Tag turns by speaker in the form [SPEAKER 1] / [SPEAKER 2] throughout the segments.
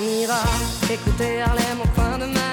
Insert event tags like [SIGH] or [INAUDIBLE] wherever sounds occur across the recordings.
[SPEAKER 1] On ira écouter Harlem au coin de Manhattan,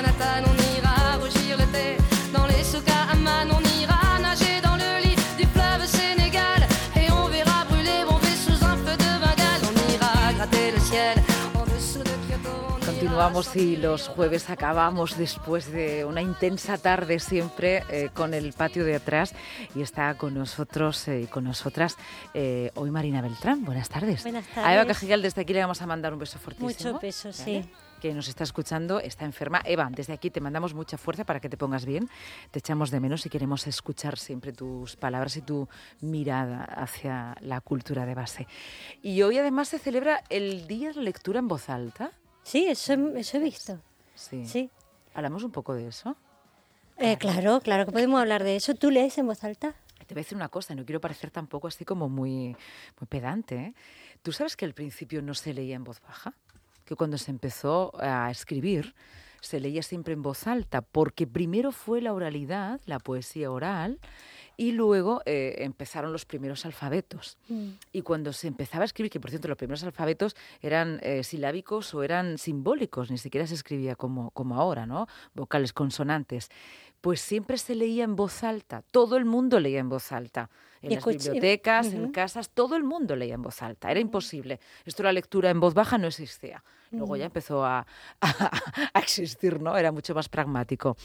[SPEAKER 2] Continuamos y los jueves acabamos después de una intensa tarde siempre eh, con el patio de atrás y está con nosotros eh, y con nosotras eh, hoy Marina Beltrán. Buenas tardes.
[SPEAKER 3] Buenas
[SPEAKER 2] A Eva
[SPEAKER 3] tardes.
[SPEAKER 2] Cajigal desde aquí le vamos a mandar un beso fortísimo.
[SPEAKER 3] Mucho peso, sí.
[SPEAKER 2] Que nos está escuchando, está enferma. Eva, desde aquí te mandamos mucha fuerza para que te pongas bien. Te echamos de menos y queremos escuchar siempre tus palabras y tu mirada hacia la cultura de base. Y hoy además se celebra el Día de Lectura en Voz Alta.
[SPEAKER 3] Sí, eso, eso he visto.
[SPEAKER 2] Sí.
[SPEAKER 3] Sí.
[SPEAKER 2] Hablamos un poco de eso.
[SPEAKER 3] Eh, claro, claro que podemos hablar de eso. ¿Tú lees en voz alta?
[SPEAKER 2] Te voy a decir una cosa, no quiero parecer tampoco así como muy, muy pedante. ¿eh? ¿Tú sabes que al principio no se leía en voz baja? Que cuando se empezó a escribir se leía siempre en voz alta, porque primero fue la oralidad, la poesía oral, y luego eh, empezaron los primeros alfabetos. Y cuando se empezaba a escribir, que por cierto los primeros alfabetos eran eh, silábicos o eran simbólicos, ni siquiera se escribía como, como ahora, ¿no? Vocales, consonantes. Pues siempre se leía en voz alta, todo el mundo leía en voz alta. En
[SPEAKER 3] Y
[SPEAKER 2] las bibliotecas, en
[SPEAKER 3] Ujú.
[SPEAKER 2] casas, todo el mundo leía en voz alta. Era imposible. Esto la lectura en voz baja no existía. Luego ya empezó a, a- [LAUGHS] a existir, ¿no? Era mucho más pragmático.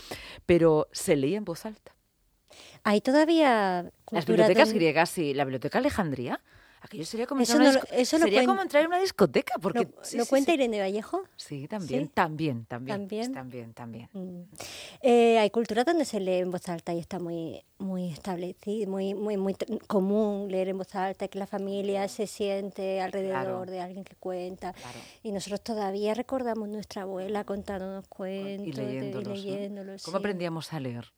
[SPEAKER 2] Pero se leía en voz alta.
[SPEAKER 3] Hay todavía
[SPEAKER 2] Las bibliotecas
[SPEAKER 3] del-
[SPEAKER 2] griegas y la biblioteca Alejandría, aquello sería como
[SPEAKER 3] Eso
[SPEAKER 2] entrar, una
[SPEAKER 3] eso
[SPEAKER 2] sería como entrar en una discoteca. Porque,
[SPEAKER 3] ¿Lo,
[SPEAKER 2] sí,
[SPEAKER 3] lo
[SPEAKER 2] sí,
[SPEAKER 3] cuenta
[SPEAKER 2] sí.
[SPEAKER 3] Irene Vallejo?
[SPEAKER 2] Sí, también, también, también.
[SPEAKER 3] ¿También?
[SPEAKER 2] También, también.
[SPEAKER 3] Mm. Eh, hay cultura donde se lee en voz alta y está muy muy establecido, muy muy muy común leer en voz alta, que la familia se siente alrededor
[SPEAKER 2] Claro.
[SPEAKER 3] de alguien que cuenta.
[SPEAKER 2] Claro.
[SPEAKER 3] Y nosotros todavía recordamos nuestra abuela contándonos cuentos
[SPEAKER 2] Y
[SPEAKER 3] de-
[SPEAKER 2] leyéndolos. ¿Cómo aprendíamos a leer?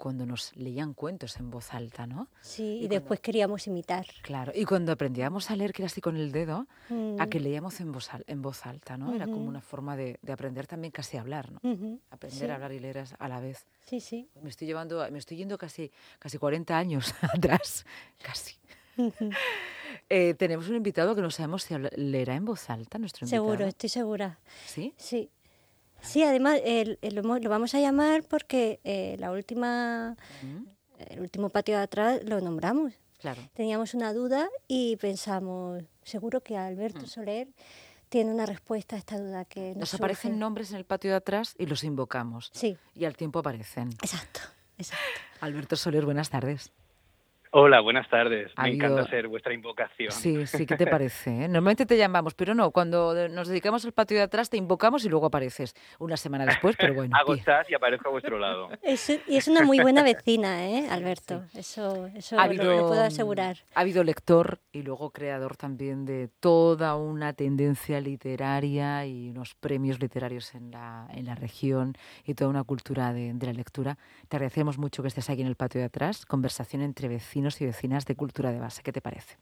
[SPEAKER 2] Cuando nos leían cuentos en voz alta, ¿no?
[SPEAKER 3] Sí,
[SPEAKER 2] Y
[SPEAKER 3] y,
[SPEAKER 2] cuando-
[SPEAKER 3] después queríamos imitar.
[SPEAKER 2] Claro, y cuando aprendíamos a leer, que era así con el dedo, a
[SPEAKER 3] Mm.
[SPEAKER 2] que leíamos en voz, al- en voz alta, ¿no? Era como una forma de, de aprender también casi a hablar, ¿no? Aprender
[SPEAKER 3] sí.
[SPEAKER 2] a hablar y leer a la vez.
[SPEAKER 3] Sí, sí.
[SPEAKER 2] Me estoy llevando, me estoy yendo casi, casi 40 años [LAUGHS] atrás, casi. [LAUGHS] Eh, tenemos un invitado que no sabemos si leerá en voz alta, nuestro invitado.
[SPEAKER 3] Seguro, estoy segura.
[SPEAKER 2] ¿Sí?
[SPEAKER 3] Sí. Sí, además lo, lo vamos a llamar porque eh, la última,
[SPEAKER 2] Mm,
[SPEAKER 3] el último patio de atrás lo nombramos.
[SPEAKER 2] Claro.
[SPEAKER 3] Teníamos una duda y pensamos, seguro que Alberto Soler tiene una respuesta a esta duda que nos,
[SPEAKER 2] Nos aparecen
[SPEAKER 3] surge.
[SPEAKER 2] nombres en el patio de atrás y los invocamos.
[SPEAKER 3] Sí,
[SPEAKER 2] Y al tiempo aparecen.
[SPEAKER 3] exacto, exacto.
[SPEAKER 2] Alberto Soler, buenas tardes.
[SPEAKER 4] Hola, buenas tardes. Me encanta ser vuestra invocación.
[SPEAKER 2] Sí, sí, ¿qué te [LAUGHS] parece? eh? Normalmente te llamamos, pero no, cuando nos dedicamos al patio de atrás te invocamos y luego apareces una semana después, pero bueno.
[SPEAKER 4] Hago chas y aparezco a vuestro lado. [LAUGHS]
[SPEAKER 3] Es- y es una muy buena vecina, ¿eh, Alberto? Eso, eso
[SPEAKER 2] Ha
[SPEAKER 3] lo-
[SPEAKER 2] habido,
[SPEAKER 3] lo, puedo asegurar.
[SPEAKER 2] ha habido lector y luego creador también de toda una tendencia literaria y unos premios literarios en la, en la región y toda una cultura de, de la lectura. Te agradecemos mucho que estés aquí en el patio de atrás. Conversación entre vecinos y vecinas de cultura de base. ¿Qué te parece?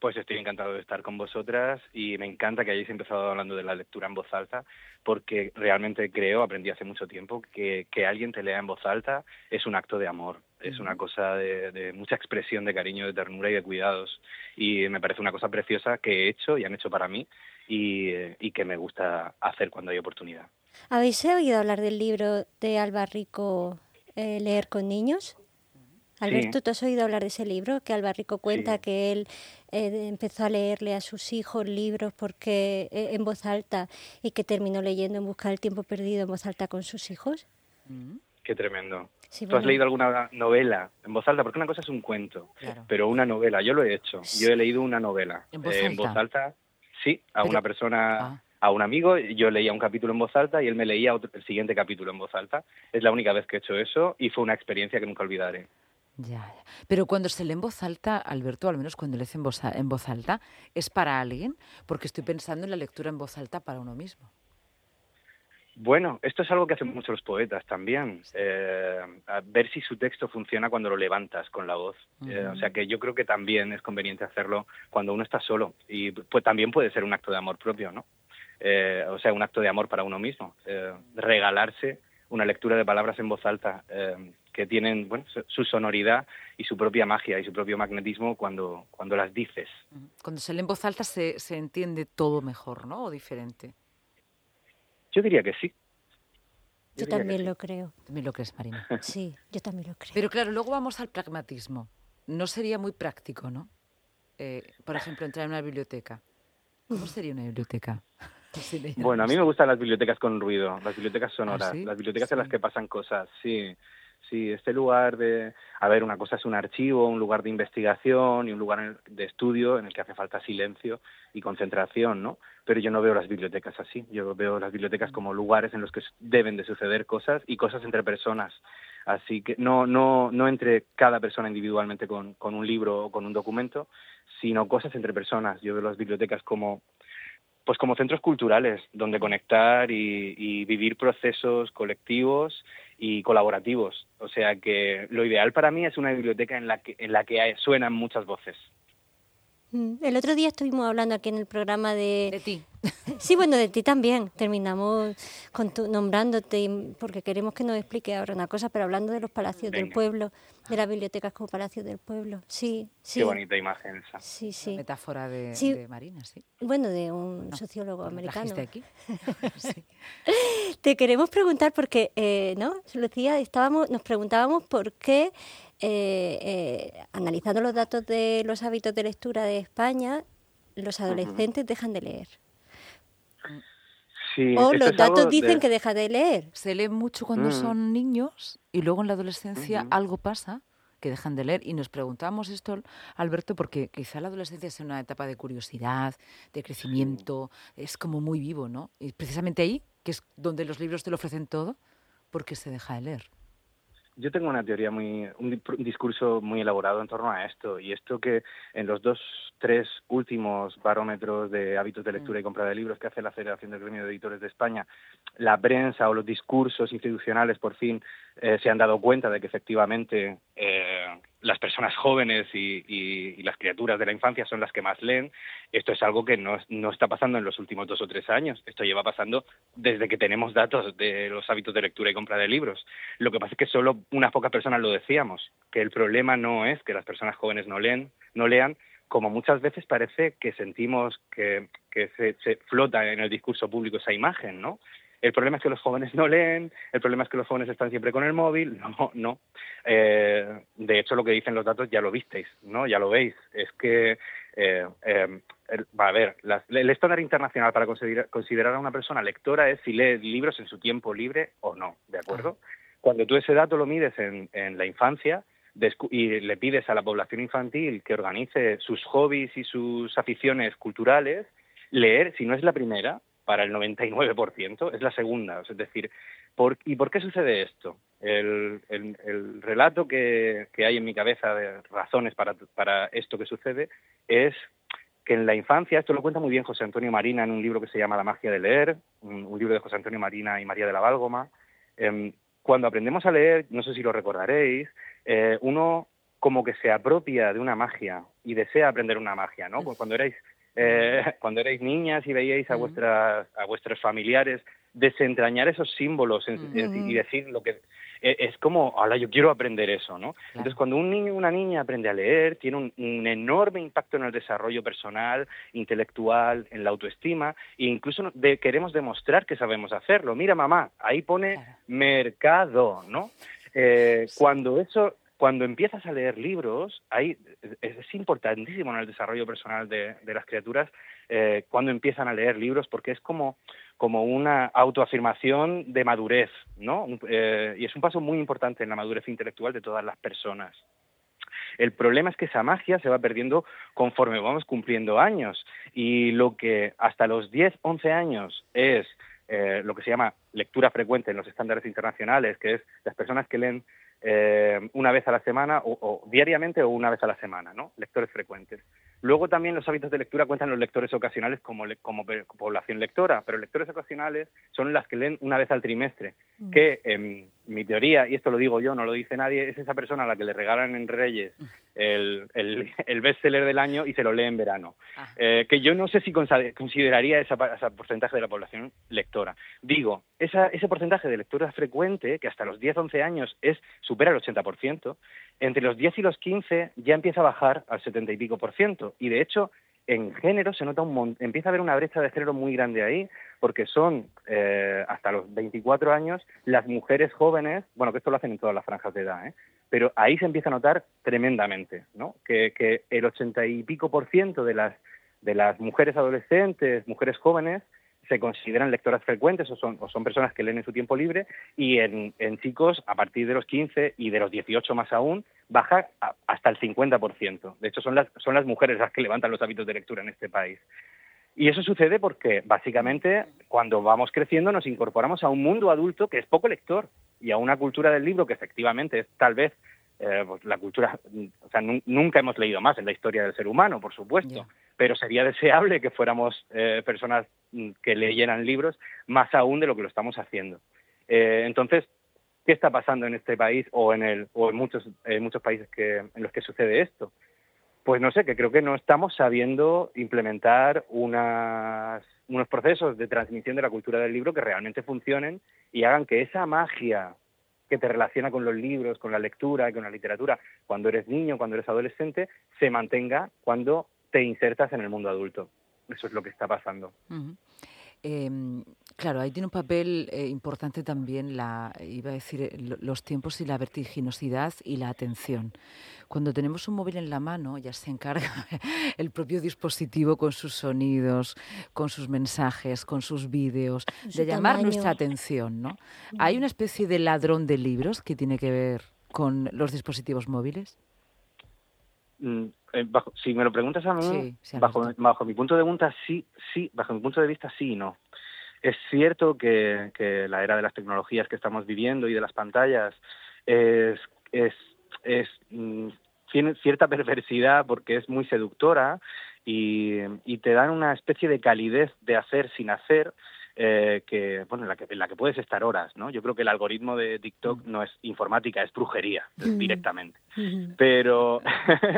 [SPEAKER 4] Pues estoy encantado de estar con vosotras y me encanta que hayáis empezado hablando de la lectura en voz alta, porque realmente creo, aprendí hace mucho tiempo, que, que alguien te lea en voz alta es un acto de amor, es una cosa de, de mucha expresión de cariño, de ternura y de cuidados. Y me parece una cosa preciosa que he hecho y han hecho para mí y, y que me gusta hacer cuando hay oportunidad.
[SPEAKER 3] ¿Habéis oído hablar del libro de Alba Rico, eh, Leer con niños? Alberto, ¿tú has oído hablar de ese libro? Que Alba Rico cuenta
[SPEAKER 4] Sí.
[SPEAKER 3] que él eh, empezó a leerle a sus hijos libros porque eh, en voz alta y que terminó leyendo En busca del tiempo perdido en voz alta con sus hijos.
[SPEAKER 4] Qué tremendo.
[SPEAKER 3] Sí,
[SPEAKER 4] ¿Tú has leído alguna novela en voz alta? Porque una cosa es un cuento,
[SPEAKER 2] Claro.
[SPEAKER 4] pero una novela, yo lo he hecho. Yo he leído una novela
[SPEAKER 2] ¿En voz
[SPEAKER 4] eh,
[SPEAKER 2] alta?
[SPEAKER 4] alta, sí, a
[SPEAKER 2] Pero-
[SPEAKER 4] una persona,
[SPEAKER 2] Ah.
[SPEAKER 4] a un amigo. Yo leía un capítulo en voz alta y él me leía otro- el siguiente capítulo en voz alta. Es la única vez que he hecho eso y fue una experiencia que nunca olvidaré.
[SPEAKER 2] Ya, ya. Pero cuando se lee en voz alta, Alberto, al menos cuando lees en voz, en voz alta, ¿es para alguien? Porque estoy pensando en la lectura en voz alta para uno mismo.
[SPEAKER 4] Bueno, esto es algo que hacen muchos los poetas también. eh, a ver si su texto funciona cuando lo levantas con la voz. Eh, o sea que yo creo que también es conveniente hacerlo cuando uno está solo. Y pues también puede ser un acto de amor propio, ¿no? Eh, o sea, un acto de amor para uno mismo. regalarse una lectura de palabras en voz alta que tienen bueno, su- sonoridad y su propia magia y su propio magnetismo cuando, cuando las dices.
[SPEAKER 2] Cuando se lee en voz alta se, se entiende todo mejor, ¿no? O diferente.
[SPEAKER 4] Yo diría que sí.
[SPEAKER 3] Yo, también
[SPEAKER 4] sí.
[SPEAKER 3] lo creo.
[SPEAKER 2] ¿También lo crees, Marina? [LAUGHS]
[SPEAKER 3] Sí, yo también lo creo.
[SPEAKER 2] Pero claro, luego vamos al pragmatismo. No sería muy práctico, ¿no? Eh, por ejemplo, entrar en una biblioteca. ¿Cómo sería una biblioteca? [LAUGHS] Si leyéramos.
[SPEAKER 4] Bueno, a mí me gustan las bibliotecas con ruido, las bibliotecas sonoras,
[SPEAKER 2] ¿Ah, sí?
[SPEAKER 4] las bibliotecas en las que pasan cosas, sí. Sí, este lugar de... A ver, una cosa es un archivo, un lugar de investigación y un lugar de estudio en el que hace falta silencio y concentración, ¿no? Pero yo no veo las bibliotecas así. Yo veo las bibliotecas como lugares en los que deben de suceder cosas y cosas entre personas. Así que no, no, no entre cada persona individualmente con, con un libro o con un documento, sino cosas entre personas. Yo veo las bibliotecas como pues como centros culturales donde conectar y, y vivir procesos colectivos y colaborativos. O sea que lo ideal para mí es una biblioteca en la que, en la que hay- suenan muchas voces.
[SPEAKER 3] Mm, El otro día estuvimos hablando aquí en el programa
[SPEAKER 2] De
[SPEAKER 3] de...
[SPEAKER 2] ti.
[SPEAKER 3] Sí, bueno, de ti también. Terminamos con tu- nombrándote porque queremos que nos explique ahora una cosa, pero hablando de los palacios del pueblo, de las bibliotecas como palacios del pueblo. Sí, sí.
[SPEAKER 4] Qué bonita imagen esa.
[SPEAKER 3] Sí, sí.
[SPEAKER 2] Metáfora de,
[SPEAKER 3] Sí.
[SPEAKER 2] de Marina, sí.
[SPEAKER 3] Bueno, de un
[SPEAKER 2] No,
[SPEAKER 3] sociólogo
[SPEAKER 2] ¿La
[SPEAKER 3] americano.
[SPEAKER 2] aquí? [LAUGHS] sí.
[SPEAKER 3] Te queremos preguntar porque, eh, ¿no? Lucía, estábamos, nos preguntábamos por qué, eh, eh, analizando los datos de los hábitos de lectura de España, los adolescentes dejan de leer.
[SPEAKER 4] Sí,
[SPEAKER 3] O
[SPEAKER 4] esto
[SPEAKER 3] los datos dicen
[SPEAKER 4] de-
[SPEAKER 3] que dejan de leer.
[SPEAKER 2] Se lee mucho cuando
[SPEAKER 4] Mm.
[SPEAKER 2] son niños y luego en la adolescencia algo pasa que dejan de leer. Y nos preguntamos esto, Alberto, porque quizá la adolescencia es una etapa de curiosidad, de crecimiento, es como muy vivo, ¿no? Y precisamente ahí, que es donde los libros te lo ofrecen todo, porque se deja de leer.
[SPEAKER 4] Yo tengo una teoría muy, un, di- un discurso muy elaborado en torno a esto y esto que en los dos, tres últimos barómetros de hábitos de lectura y compra de libros que hace la Federación del Gremio de Editores de España, la prensa o los discursos institucionales por fin eh, se han dado cuenta de que efectivamente eh, las personas jóvenes y, las criaturas de la infancia son las que más leen. Esto es algo que no, no está pasando en los últimos dos o tres años. Esto lleva pasando desde que tenemos datos de los hábitos de lectura y compra de libros. Lo que pasa es que solo unas pocas personas lo decíamos, que el problema no es que las personas jóvenes no leen, no lean, como muchas veces parece que sentimos que, que se, se flota en el discurso público esa imagen, ¿no? El problema es que los jóvenes no leen, el problema es que los jóvenes están siempre con el móvil, [LAUGHS] no, no. Eh, de hecho, lo que dicen los datos ya lo visteis, ¿no? Ya lo veis. Es que, eh, eh, el- va a ver, las- el estándar internacional para considerar, considerar a una persona lectora es si lee libros en su tiempo libre o no, ¿de acuerdo? Cuando tú ese dato lo mides en, en la infancia y le pides a la población infantil que organice sus hobbies y sus aficiones culturales, leer, si no es la primera, para el 99%, es la segunda. Es decir, ¿por, ¿y por qué sucede esto? El, el- el relato que, que hay en mi cabeza de razones para, para esto que sucede es que en la infancia, esto lo cuenta muy bien José Antonio Marina en un libro que se llama La magia de leer, un, un libro de José Antonio Marina y María de la Válgoma. Em, cuando aprendemos a leer, no sé si lo recordaréis, eh, uno como que se apropia de una magia y desea aprender una magia, ¿no? Pues cuando erais eh, [LAUGHS] cuando erais niñas y veíais a vuestras a vuestros familiares desentrañar esos símbolos en-
[SPEAKER 2] Ujú.
[SPEAKER 4] en- y decir lo que eh, es como, ahora yo quiero aprender eso, ¿no? Entonces, cuando un niño o una niña aprende a leer, tiene un, un enorme impacto en el desarrollo personal, intelectual, en la autoestima, e incluso de- queremos demostrar que sabemos hacerlo. Mira, mamá, ahí pone
[SPEAKER 2] Claro.
[SPEAKER 4] mercado, ¿no? Eh, Cuando eso, cuando empiezas a leer libros, ahí es, importantísimo en el desarrollo personal de, las criaturas eh, cuando empiezan a leer libros, porque es como una autoafirmación de madurez, ¿no? Eh, y es un paso muy importante en la madurez intelectual de todas las personas. El problema es que esa magia se va perdiendo conforme vamos cumpliendo años y lo que hasta los 10, 11 años es eh, lo que se llama lectura frecuente en los estándares internacionales, que es las personas que leen eh, una vez a la semana o, o diariamente o una vez a la semana, ¿no? Lectores frecuentes. Luego también los hábitos de lectura cuentan los lectores ocasionales como, le- como población lectora, pero lectores ocasionales son las que leen una vez al trimestre, que en mi teoría, y esto lo digo yo, no lo dice nadie, es esa persona a la que le regalan en Reyes [LAUGHS] el, el, el bestseller del año y se lo lee en verano.
[SPEAKER 2] Ah.
[SPEAKER 4] Eh, que yo no sé si consideraría esa, ese porcentaje de la población lectora. Digo, esa, ese porcentaje de lectura frecuente, que hasta los 10-11 años es supera el 80%, entre los 10 y los 15 ya empieza a bajar al 70 y pico por ciento. Y de hecho, en género se nota un mon- empieza a haber una brecha de género muy grande ahí, porque son eh, hasta los 24 años las mujeres jóvenes, bueno, que esto lo hacen en todas las franjas de edad, ¿eh? pero ahí se empieza a notar tremendamente, ¿no? Que, que el ochenta y pico por ciento de las de las mujeres adolescentes, mujeres jóvenes, se consideran lectoras frecuentes o son, o son personas que leen en su tiempo libre y en, en chicos a partir de los 15 y de los 18 más aún baja hasta el 50%. De hecho, son las, son las mujeres las que levantan los hábitos de lectura en este país. Y eso sucede porque, básicamente, cuando vamos creciendo nos incorporamos a un mundo adulto que es poco lector y a una cultura del libro que efectivamente es tal vez eh, pues, la cultura, o sea, nun- nunca hemos leído más en la historia del ser humano, por supuesto, pero sería deseable que fuéramos eh, personas mm, que leyeran libros más aún de lo que lo estamos haciendo. Eh, entonces, ¿qué está pasando en este país o en, el, o en, muchos, en muchos países que, en los que sucede esto? Pues no sé, que creo que no estamos sabiendo implementar unas, unos procesos de transmisión de la cultura del libro que realmente funcionen y hagan que esa magia que te relaciona con los libros, con la lectura con la literatura, cuando eres niño, cuando eres adolescente, se mantenga cuando te insertas en el mundo adulto. Eso es lo que está pasando.
[SPEAKER 2] Claro, ahí tiene un papel eh, importante también la, iba a decir, eh, lo- los tiempos y la vertiginosidad y la atención. Cuando tenemos un móvil en la mano, ya se encarga [LAUGHS] el propio dispositivo con sus sonidos, con sus mensajes, con sus vídeos,
[SPEAKER 3] su
[SPEAKER 2] de llamar
[SPEAKER 3] tamaño.
[SPEAKER 2] nuestra atención, ¿no? Hay una especie de ladrón de libros que tiene que ver con los dispositivos móviles.
[SPEAKER 4] Mm, eh, bajo- si me lo preguntas a mí,
[SPEAKER 2] Sí,
[SPEAKER 4] bajo, bajo mi punto de vista, sí, sí, bajo mi punto de vista, sí y no. Es cierto que, que la era de las tecnologías que estamos viviendo y de las pantallas es, es, mm, tiene cierta [LAUGHS] perversidad porque es muy seductora y, y te dan una especie de calidez de hacer sin hacer eh, que bueno en la que en la que puedes estar horas no yo creo que el algoritmo de TikTok no es informática es brujería
[SPEAKER 3] Mm.
[SPEAKER 4] directamente.
[SPEAKER 3] Ujú.
[SPEAKER 4] pero [LAUGHS]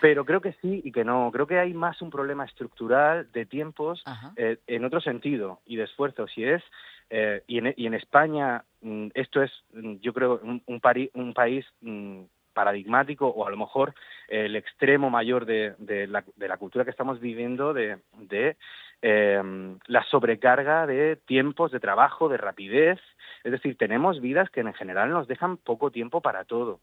[SPEAKER 4] pero creo que sí y que no. Creo que hay más un problema estructural de tiempos eh, en otro sentido y de esfuerzo si es eh, y, en, y en España mm, esto es mm, yo creo un, un, pari- un país mm, paradigmático o a lo mejor el extremo mayor de, de, la, de la cultura que estamos viviendo de, de eh, la sobrecarga de tiempos de trabajo, de rapidez. Es decir, tenemos vidas que en general nos dejan poco tiempo para todo,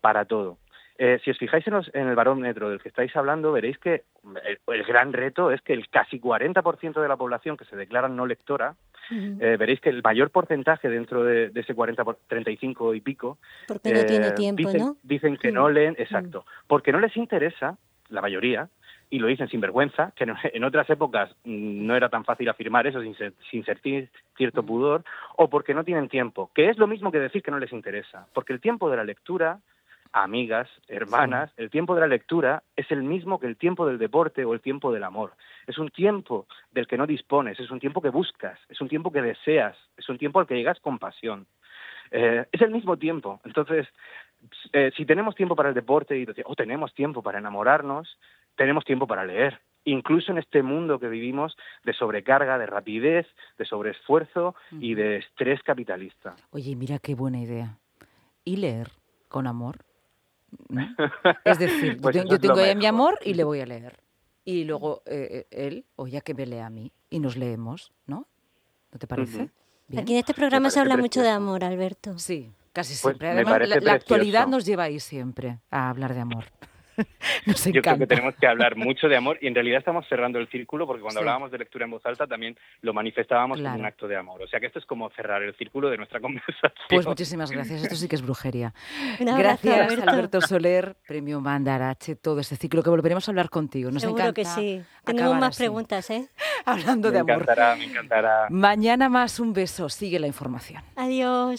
[SPEAKER 4] para todo. Eh, si os fijáis en, los- en el barómetro del que estáis hablando, veréis que el, el gran reto es que el casi 40% de la población que se declara no lectora, eh, veréis que el mayor porcentaje dentro de, de ese 40 por 35 y pico
[SPEAKER 3] Porque no tiene
[SPEAKER 4] eh,
[SPEAKER 3] tiempo,
[SPEAKER 4] dicen,
[SPEAKER 3] ¿no?
[SPEAKER 4] Dicen que
[SPEAKER 3] Mm.
[SPEAKER 4] no leen, exacto, porque no les interesa, la mayoría, y lo dicen sin vergüenza, que en otras épocas mm, no era tan fácil afirmar eso sin, sin sentir cierto pudor, o porque no tienen tiempo, que es lo mismo que decir que no les interesa, porque el tiempo de la lectura, amigas, hermanas, el tiempo de la lectura es el mismo que el tiempo del deporte o el tiempo del amor. Es un tiempo del que no dispones, es un tiempo que buscas, es un tiempo que deseas, es un tiempo al que llegas con pasión. Eh, es el mismo tiempo. Entonces, eh, si tenemos tiempo para el deporte y, o tenemos tiempo para enamorarnos, tenemos tiempo para leer. Incluso en este mundo que vivimos de sobrecarga, de rapidez, de sobreesfuerzo y de estrés capitalista.
[SPEAKER 2] Oye, mira qué buena idea. ¿Y leer con amor? ¿No? [LAUGHS] Es decir, yo
[SPEAKER 4] Pues
[SPEAKER 2] yo
[SPEAKER 4] es
[SPEAKER 2] tengo ahí a mi amor y le voy a leer. Y luego eh, eh, él, o ya que me lea a mí, y nos leemos, ¿no? ¿No te parece? Bien.
[SPEAKER 3] Aquí en este programa se habla mucho de amor, Alberto.
[SPEAKER 2] Sí, casi
[SPEAKER 4] Pues
[SPEAKER 2] siempre. Además, la, la actualidad nos lleva ahí siempre a hablar de amor. [LAUGHS] Nos
[SPEAKER 4] Yo creo que tenemos que hablar mucho de amor y en realidad estamos cerrando el círculo porque cuando
[SPEAKER 2] Sí.
[SPEAKER 4] hablábamos de lectura en voz alta también lo manifestábamos
[SPEAKER 2] Claro.
[SPEAKER 4] como un acto de amor. O sea que esto es como cerrar el círculo de nuestra [LAUGHS] conversación.
[SPEAKER 2] Pues muchísimas gracias. Esto sí que es brujería. Gracias,
[SPEAKER 3] Alberto.
[SPEAKER 2] Alberto. Soler, premio Mandarache, todo ese ciclo que volveremos a hablar contigo. Nos
[SPEAKER 3] Seguro
[SPEAKER 2] encanta
[SPEAKER 3] que sí. Tenemos más
[SPEAKER 2] así,
[SPEAKER 3] preguntas, ¿eh? [LAUGHS]
[SPEAKER 2] Hablando
[SPEAKER 4] me
[SPEAKER 2] de amor.
[SPEAKER 4] encantará, me encantará.
[SPEAKER 2] Mañana más un beso. Sigue la información.
[SPEAKER 3] Adiós.